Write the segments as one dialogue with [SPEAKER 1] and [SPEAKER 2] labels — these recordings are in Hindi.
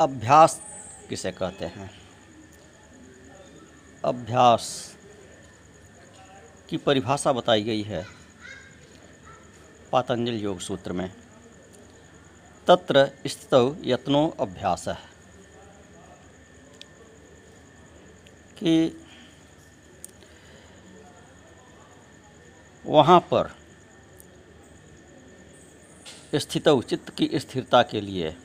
[SPEAKER 1] अभ्यास किसे कहते हैं? अभ्यास की परिभाषा बताई गई है पातंजल योग सूत्र में। तत्र स्थित यत्नो अभ्यास। है कि वहाँ पर स्थित चित्त की स्थिरता के लिए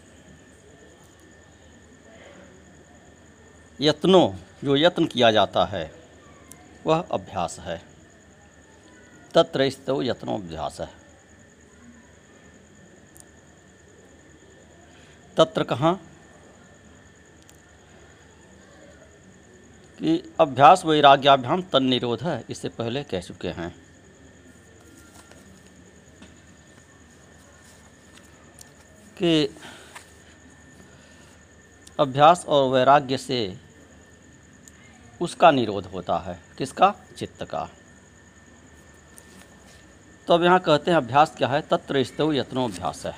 [SPEAKER 1] यत्नों, जो यत्न किया जाता है, वह अभ्यास है। तत्र स्थित यत्नो अभ्यास है। तत्र कहाँ? कि अभ्यास वैराग्याभ्याम तन निरोध है, इससे पहले कह चुके हैं। कि अभ्यास और वैराग्य से उसका निरोध होता है। किसका? चित्त का। तो अब यहाँ कहते हैं, अभ्यास क्या है? तत्र स्तव यत्नो अभ्यास है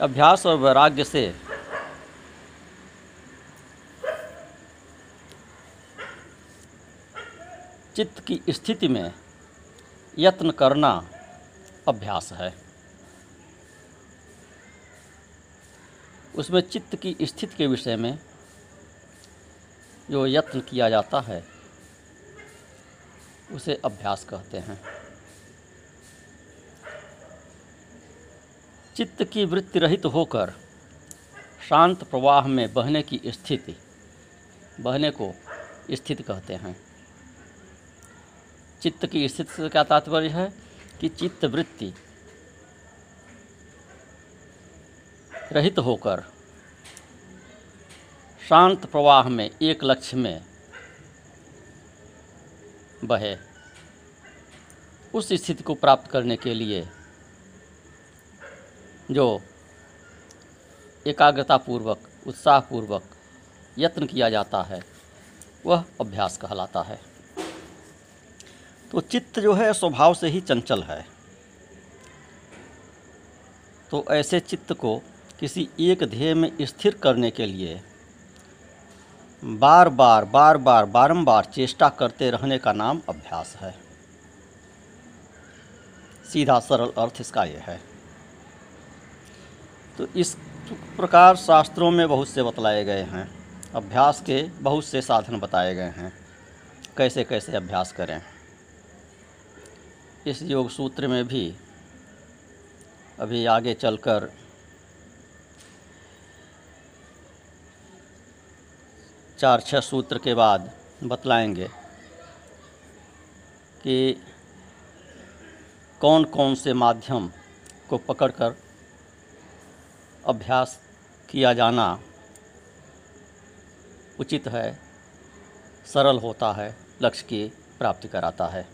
[SPEAKER 1] अभ्यास और वैराग्य से चित्त की स्थिति में यत्न करना अभ्यास है। उसमें चित्त की स्थिति के विषय में जो यत्न किया जाता है, उसे अभ्यास कहते हैं। चित्त की वृत्ति रहित होकर शांत प्रवाह में बहने की स्थिति, बहने को स्थिति कहते हैं। चित्त की स्थिति से क्या तात्पर्य है? कि चित्त वृत्ति रहित होकर शांत प्रवाह में, एक लक्ष्य में बहे। उस स्थिति को प्राप्त करने के लिए जो एकाग्रतापूर्वक, उत्साहपूर्वक यत्न किया जाता है, वह अभ्यास कहलाता है। तो चित्त जो है, स्वभाव से ही चंचल है। तो ऐसे चित्त को किसी एक ध्येय में स्थिर करने के लिए बार बार बार बार, बारंबार चेष्टा करते रहने का नाम अभ्यास है। सीधा सरल अर्थ इसका यह है। तो इस प्रकार शास्त्रों में बहुत से बतलाए गए हैं। अभ्यास के बहुत से साधन बताए गए हैं। कैसे कैसे अभ्यास करें? इस योग सूत्र में भी अभी आगे चलकर चार छः सूत्र के बाद बतलाएँगे कि कौन कौन से माध्यम को पकड़कर अभ्यास किया जाना उचित है, सरल होता है, लक्ष्य की प्राप्ति कराता है।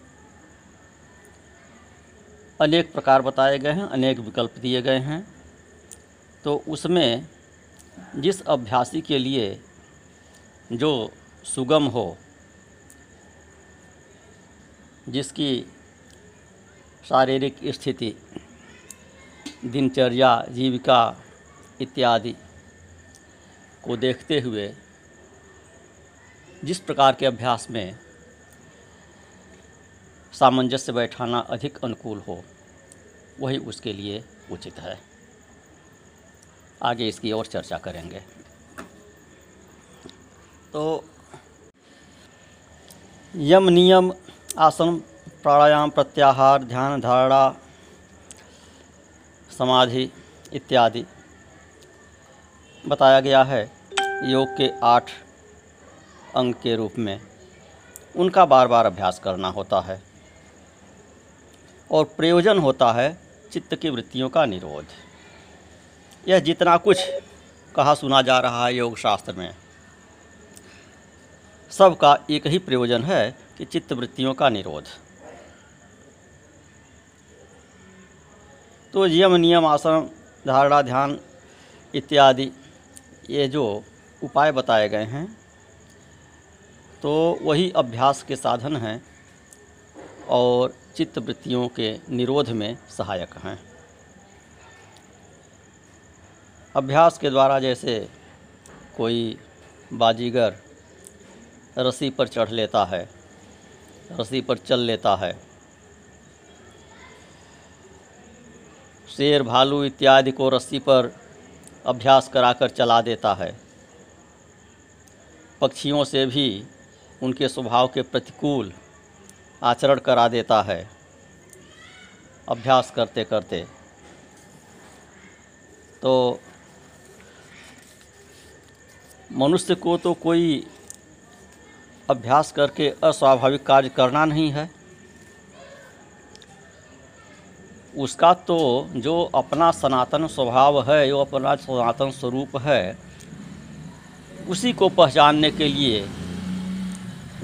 [SPEAKER 1] अनेक प्रकार बताए गए हैं, अनेक विकल्प दिए गए हैं। तो उसमें जिस अभ्यासी के लिए जो सुगम हो, जिसकी शारीरिक स्थिति, दिनचर्या, जीविका इत्यादि को देखते हुए जिस प्रकार के अभ्यास में सामंजस्य बैठाना अधिक अनुकूल हो, वही उसके लिए उचित है। आगे इसकी और चर्चा करेंगे। तो यम नियम आसन, प्राणायाम, प्रत्याहार, ध्यान, धारणा, समाधि इत्यादि। बताया गया है योग के आठ अंग के रूप में। उनका बार बार अभ्यास करना होता है और प्रयोजन होता है चित्त की वृत्तियों का निरोध। यह जितना कुछ कहा सुना जा रहा है योग शास्त्र में सबका एक ही प्रयोजन है कि चित्त वृत्तियों का निरोध। तो यम, नियम, आसन, धारणा, ध्यान इत्यादि ये जो उपाय बताए गए हैं तो वही अभ्यास के साधन हैं और चित्त वृत्तियों के निरोध में सहायक हैं। अभ्यास के द्वारा जैसे कोई बाजीगर रस्सी पर चढ़ लेता है, रस्सी पर चल लेता है। शेर, भालू इत्यादि को रस्सी पर अभ्यास कराकर चला देता है। पक्षियों से भी उनके स्वभाव के प्रतिकूल आचरण करा देता है, अभ्यास करते करते। तो मनुष्य को तो कोई अभ्यास करके अस्वाभाविक कार्य करना नहीं है। उसका तो जो अपना सनातन स्वभाव है, जो अपना सनातन स्वरूप है, उसी को पहचानने के लिए,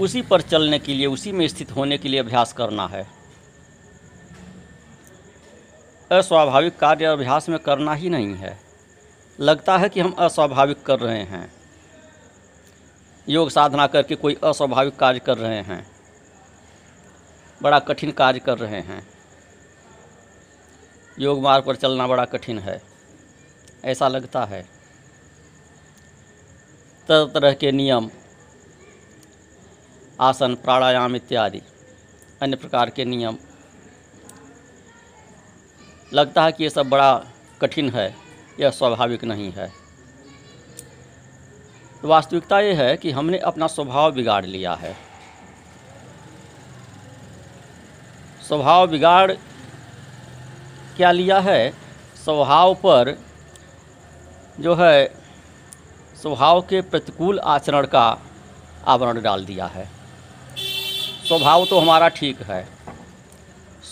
[SPEAKER 1] उसी पर चलने के लिए, उसी में स्थित होने के लिए अभ्यास करना है। अस्वाभाविक कार्य अभ्यास में करना ही नहीं है। लगता है कि हम अस्वाभाविक कर रहे हैं। योग साधना करके कोई अस्वाभाविक कार्य कर रहे हैं, बड़ा कठिन कार्य कर रहे हैं। योग मार्ग पर चलना बड़ा कठिन है, ऐसा लगता है। तरह तरह के नियम, आसन, प्राणायाम इत्यादि, अन्य प्रकार के नियम। लगता है कि ये सब बड़ा कठिन है, यह स्वाभाविक नहीं है। वास्तविकता ये है कि हमने अपना स्वभाव बिगाड़ लिया है। स्वभाव बिगाड़ क्या लिया है? स्वभाव पर जो है, स्वभाव के प्रतिकूल आचरण का आवरण डाल दिया है। स्वभाव तो हमारा ठीक है।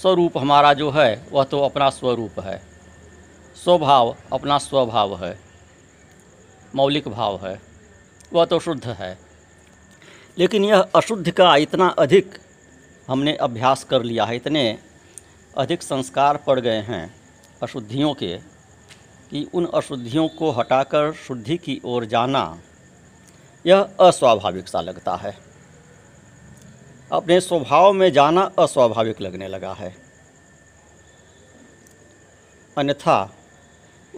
[SPEAKER 1] स्वरूप हमारा जो है, वह तो अपना स्वरूप है। स्वभाव अपना स्वभाव है। मौलिक भाव है। वह तो शुद्ध है। लेकिन यह अशुद्ध का इतना अधिक हमने अभ्यास कर लिया है, इतने अधिक संस्कार पड़ गए हैं अशुद्धियों के कि उन अशुद्धियों को हटाकर शुद्धि की ओर जाना, यह अस्वाभाविक सा लगता है। अपने स्वभाव में जाना अस्वाभाविक लगने लगा है। अन्यथा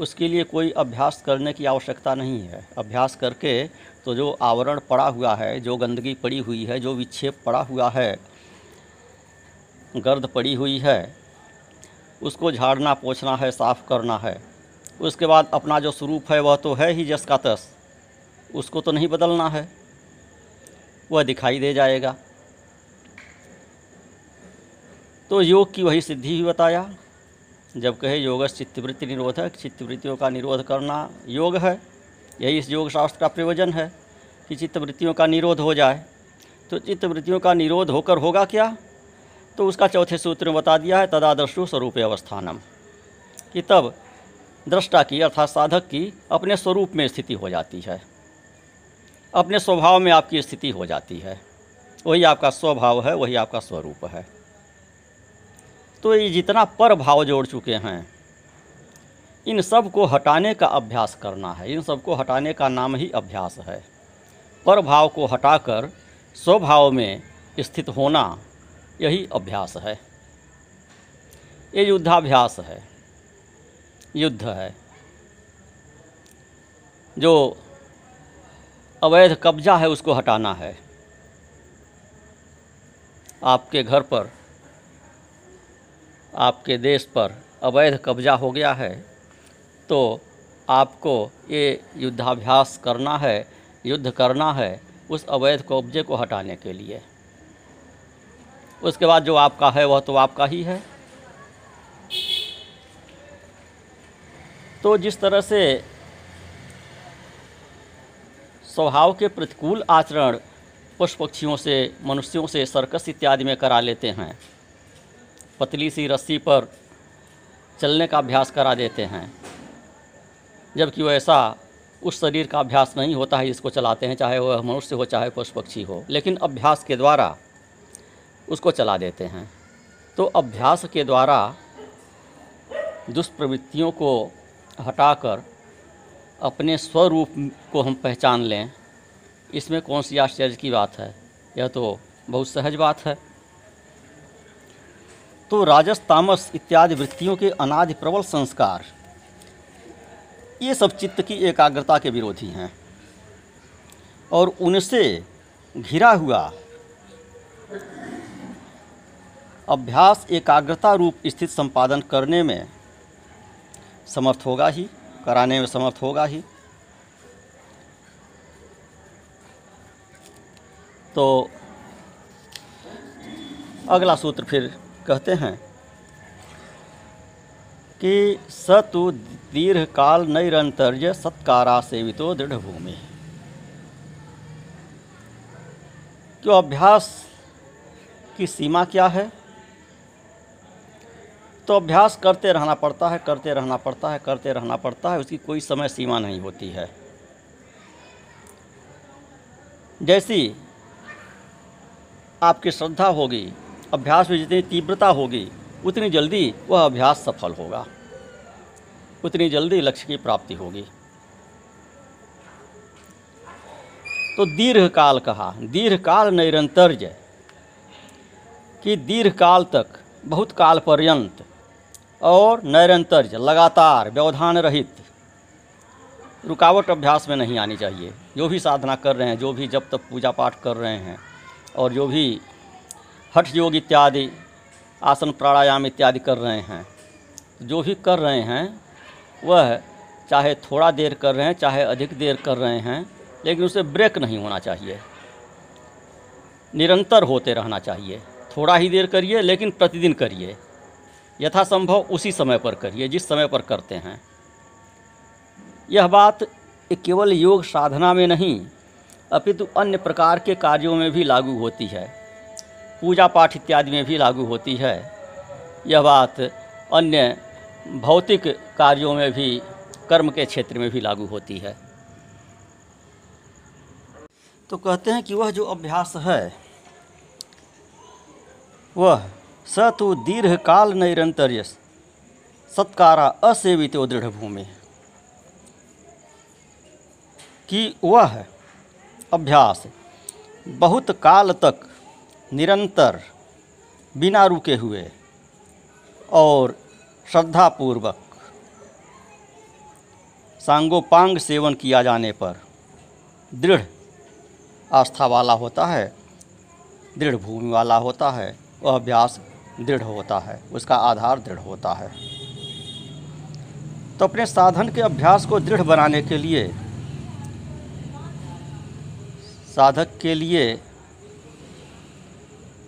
[SPEAKER 1] उसके लिए कोई अभ्यास करने की आवश्यकता नहीं है। अभ्यास करके तो जो आवरण पड़ा हुआ है, जो गंदगी पड़ी हुई है, जो विक्षेप पड़ा हुआ है, गर्द पड़ी हुई है, उसको झाड़ना, पोछना है, साफ़ करना है। उसके बाद अपना जो स्वरूप है, वह तो है ही जस का तस। उसको तो नहीं बदलना है। वह दिखाई दे जाएगा। तो योग की वही सिद्धि ही बताया। जब कहे योग चित्तवृत्ति निरोधक चित्तवृत्तियों का निरोध करना योग है। यही इस योग शास्त्र का प्रयोजन है कि चित्तवृत्तियों का निरोध हो जाए। तो चित्तवृत्तियों का निरोध होकर होगा क्या? तो उसका चौथे सूत्र में बता दिया है, तदादर्शु स्वरूप अवस्थानम। कि तब दृष्टा की अर्थात साधक की अपने स्वरूप में स्थिति हो जाती है। अपने स्वभाव में आपकी स्थिति हो जाती है। वही आपका स्वभाव है, वही आपका स्वरूप है। तो ये जितना पर भाव जोड़ चुके हैं, इन सबको हटाने का अभ्यास करना है। इन सबको हटाने का नाम ही अभ्यास है। पर भाव को हटाकर स्वभाव में स्थित होना यही अभ्यास है। ये युद्धाभ्यास है, युद्ध है, जो अवैध कब्जा है उसको हटाना है। आपके घर पर आपके देश पर अवैध कब्जा हो गया है तो आपको ये युद्धाभ्यास करना है, युद्ध करना है उस अवैध कब्जे को हटाने के लिए। उसके बाद जो आपका है, वह तो आपका ही है। तो जिस तरह से स्वभाव के प्रतिकूल आचरण पशु पक्षियों से, मनुष्यों से, सर्कस इत्यादि में करा लेते हैं पतली सी रस्सी पर चलने का अभ्यास करा देते हैं। जबकि वो ऐसा उस शरीर का अभ्यास नहीं होता है जिसको चलाते हैं, चाहे वह मनुष्य हो, चाहे पशु पक्षी हो, लेकिन अभ्यास के द्वारा उसको चला देते हैं। तो अभ्यास के द्वारा दुष्प्रवृत्तियों को हटाकर अपने स्वरूप को हम पहचान लें। इसमें कौन सी आश्चर्य की बात है? यह तो बहुत सहज बात है। तो राजस तामस इत्यादि वृत्तियों के अनादि प्रबल संस्कार। ये सब चित्त की एकाग्रता के विरोधी हैं। और उनसे घिरा हुआ अभ्यास एकाग्रता रूप स्थित संपादन करने में समर्थ होगा ही, कराने में समर्थ होगा ही। तो अगला सूत्र फिर कहते हैं कि स तु दीर्घ काल नैरंतर्य सत्कारा सेवितो दृढ़ भूमि जो अभ्यास की सीमा क्या है? तो अभ्यास करते रहना पड़ता है, करते रहना पड़ता है, करते रहना पड़ता है, उसकी कोई समय सीमा नहीं होती है। जैसी आपकी श्रद्धा होगी अभ्यास में जितनी तीव्रता होगी, उतनी जल्दी वह अभ्यास सफल होगा। उतनी जल्दी लक्ष्य की प्राप्ति होगी। तो दीर्घ काल कहा दीर्घ काल निरंतर्य कि दीर्घ काल तक, बहुत काल पर्यंत, और निरंतर्य लगातार, व्यवधान रहित। रुकावट अभ्यास में नहीं आनी चाहिए। जो भी साधना कर रहे हैं, जो भी जब तक पूजा पाठ कर रहे हैं, और जो भी हठ योग इत्यादि, आसन प्राणायाम इत्यादि कर रहे हैं। जो भी कर रहे हैं, वह चाहे थोड़ा देर कर रहे हैं, चाहे अधिक देर कर रहे हैं, लेकिन उसे ब्रेक नहीं होना चाहिए। निरंतर होते रहना चाहिए। थोड़ा ही देर करिए, लेकिन प्रतिदिन करिए। यथासंभव उसी समय पर करिए, जिस समय पर करते हैं। यह बात केवल योग साधना में नहीं, अपितु अन्य प्रकार के कार्यों में भी लागू होती है। पूजा पाठ इत्यादि में भी लागू होती है। यह बात अन्य भौतिक कार्यों में भी, कर्म के क्षेत्र में भी लागू होती है। तो कहते हैं कि वह जो अभ्यास है, वह स तो दीर्घ काल नैरंतर्य सत्कारा असेवित दृढ़ भूमि। कि वह अभ्यास बहुत काल तक निरंतर बिना रुके हुए और श्रद्धापूर्वक सांगोपांग सेवन किया जाने पर दृढ़ आस्था वाला होता है, दृढ़ भूमि वाला होता है, वह अभ्यास दृढ़ होता है, उसका आधार दृढ़ होता है। तो अपने साधन के अभ्यास को दृढ़ बनाने के लिए, साधक के लिए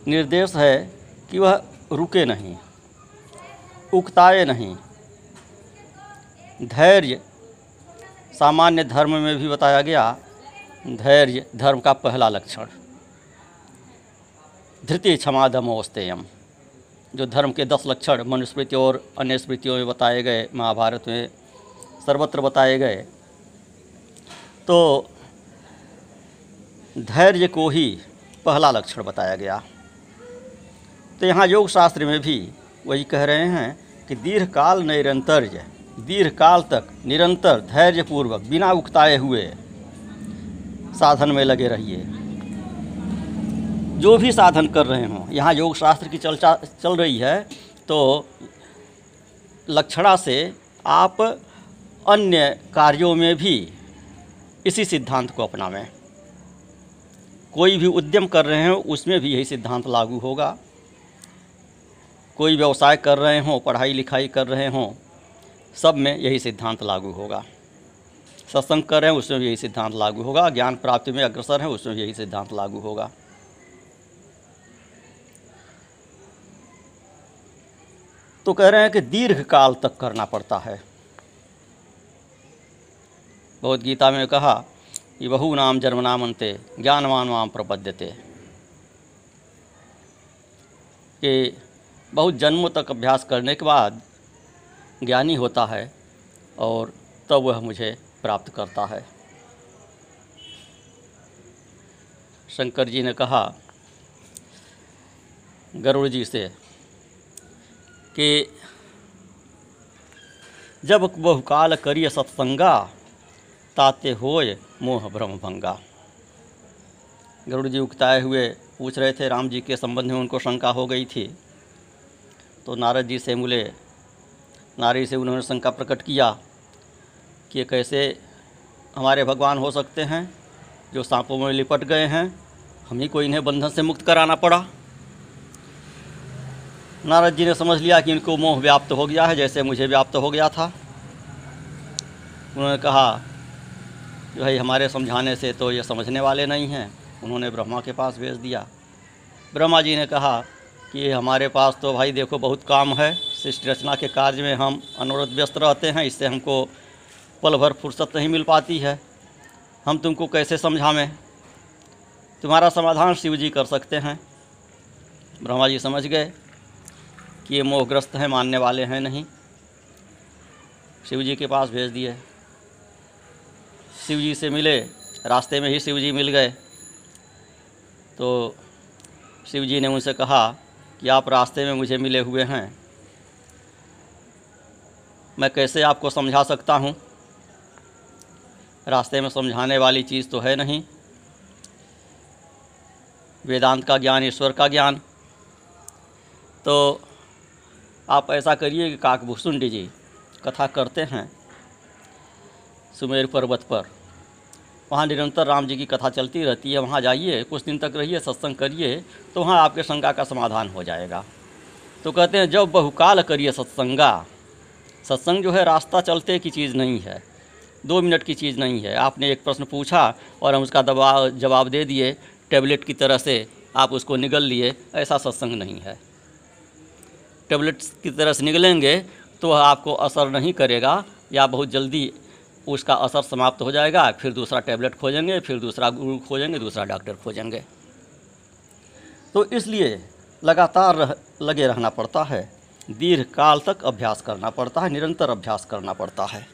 [SPEAKER 1] निर्देश है कि वह रुके नहीं, उकताए नहीं। धैर्य, सामान्य धर्म में भी बताया गया, धैर्य धर्म का पहला लक्षण। धृति क्षमा दमोस्तेयम जो धर्म के दस लक्षण मनुस्मृति और अन्य स्मृतियों में बताए गए, महाभारत में सर्वत्र बताए गए। तो धैर्य को ही पहला लक्षण बताया गया। तो यहाँ योग शास्त्र में भी वही कह रहे हैं कि दीर्घ काल निरंतर्य दीर्घ काल तक निरंतर धैर्यपूर्वक, बिना उकताए हुए साधन में लगे रहिए। जो भी साधन कर रहे हों, यहाँ योग शास्त्र की चर्चा चल रही है तो लक्षणा से आप अन्य कार्यों में भी इसी सिद्धांत को अपनावें। कोई भी उद्यम कर रहे हो, उसमें भी यही सिद्धांत लागू होगा। कोई व्यवसाय कर रहे हों, पढ़ाई लिखाई कर रहे हों, सब में यही सिद्धांत लागू होगा। सत्संग कर रहे हैं, उसमें भी यही सिद्धांत लागू होगा। ज्ञान प्राप्ति में अग्रसर हैं, उसमें भी यही सिद्धांत लागू होगा। तो कह रहे हैं कि दीर्घ काल तक करना पड़ता है। बहुत गीता में कहा कि बहु नाम जन्म नाम अंते ज्ञानवान वाम प्रपद्यते। बहुत जन्मों तक अभ्यास करने के बाद ज्ञानी होता है और तब वह मुझे प्राप्त करता है। शंकर जी ने कहा, गरुड़ जी से, कि जब बहुकाल करिय सत्संगा, ताते होय मोह भ्रम भंगा। गरुड़ जी उगताए हुए पूछ रहे थे, राम जी के संबंध में उनको शंका हो गई थी? तो नारद जी से मिले नारी से उन्होंने शंका प्रकट किया कि कैसे हमारे भगवान हो सकते हैं, जो सांपों में लिपट गए हैं, हम ही को इन्हें बंधन से मुक्त कराना पड़ा। नारद जी ने समझ लिया कि इनको मोह व्याप्त हो गया है, जैसे मुझे व्याप्त हो गया था। उन्होंने कहा कि भाई, हमारे समझाने से तो ये समझने वाले नहीं हैं, उन्होंने ब्रह्मा के पास भेज दिया। ब्रह्मा जी ने कहा कि हमारे पास तो भाई देखो बहुत काम है। सृष्टि रचना के कार्य में हम अनुरत व्यस्त रहते हैं, इससे हमको पल भर फुर्सत नहीं मिल पाती है। हम तुमको कैसे समझावें? तुम्हारा समाधान शिव जी कर सकते हैं। ब्रह्मा जी समझ गए कि ये मोहग्रस्त हैं, मानने वाले हैं नहीं। शिव जी के पास भेज दिए। शिव जी से मिले, रास्ते में ही शिव जी मिल गए। तो शिव जी ने उनसे कहा कि आप रास्ते में मुझे मिले हुए हैं। मैं कैसे आपको समझा सकता हूँ? रास्ते में समझाने वाली चीज़ तो है नहीं। वेदांत का ज्ञान, ईश्वर का ज्ञान। तो आप ऐसा करिए कि काकभूषुंडी जी कथा करते हैं सुमेर पर्वत पर। वहाँ निरंतर राम जी की कथा चलती रहती है, वहाँ जाइए, कुछ दिन तक रहिए, सत्संग करिए तो वहाँ आपके शंका का समाधान हो जाएगा। तो कहते हैं, जब बहुकाल करिए सत्संगा, सत्संग जो है रास्ता चलते की चीज़ नहीं है, दो मिनट की चीज़ नहीं है। आपने एक प्रश्न पूछा और हम उसका दबाव जवाब दे दिए, टैबलेट की तरह से आप उसको निगल लिए, ऐसा सत्संग नहीं है। टैबलेट की तरह से निकलेंगे तो आपको असर नहीं करेगा, या बहुत जल्दी उसका असर समाप्त हो जाएगा फिर दूसरा टैबलेट खोजेंगे फिर दूसरा गुरु खोजेंगे दूसरा डॉक्टर खोजेंगे। तो इसलिए लगातार रह, लगे रहना पड़ता है। दीर्घकाल तक अभ्यास करना पड़ता है निरंतर अभ्यास करना पड़ता है।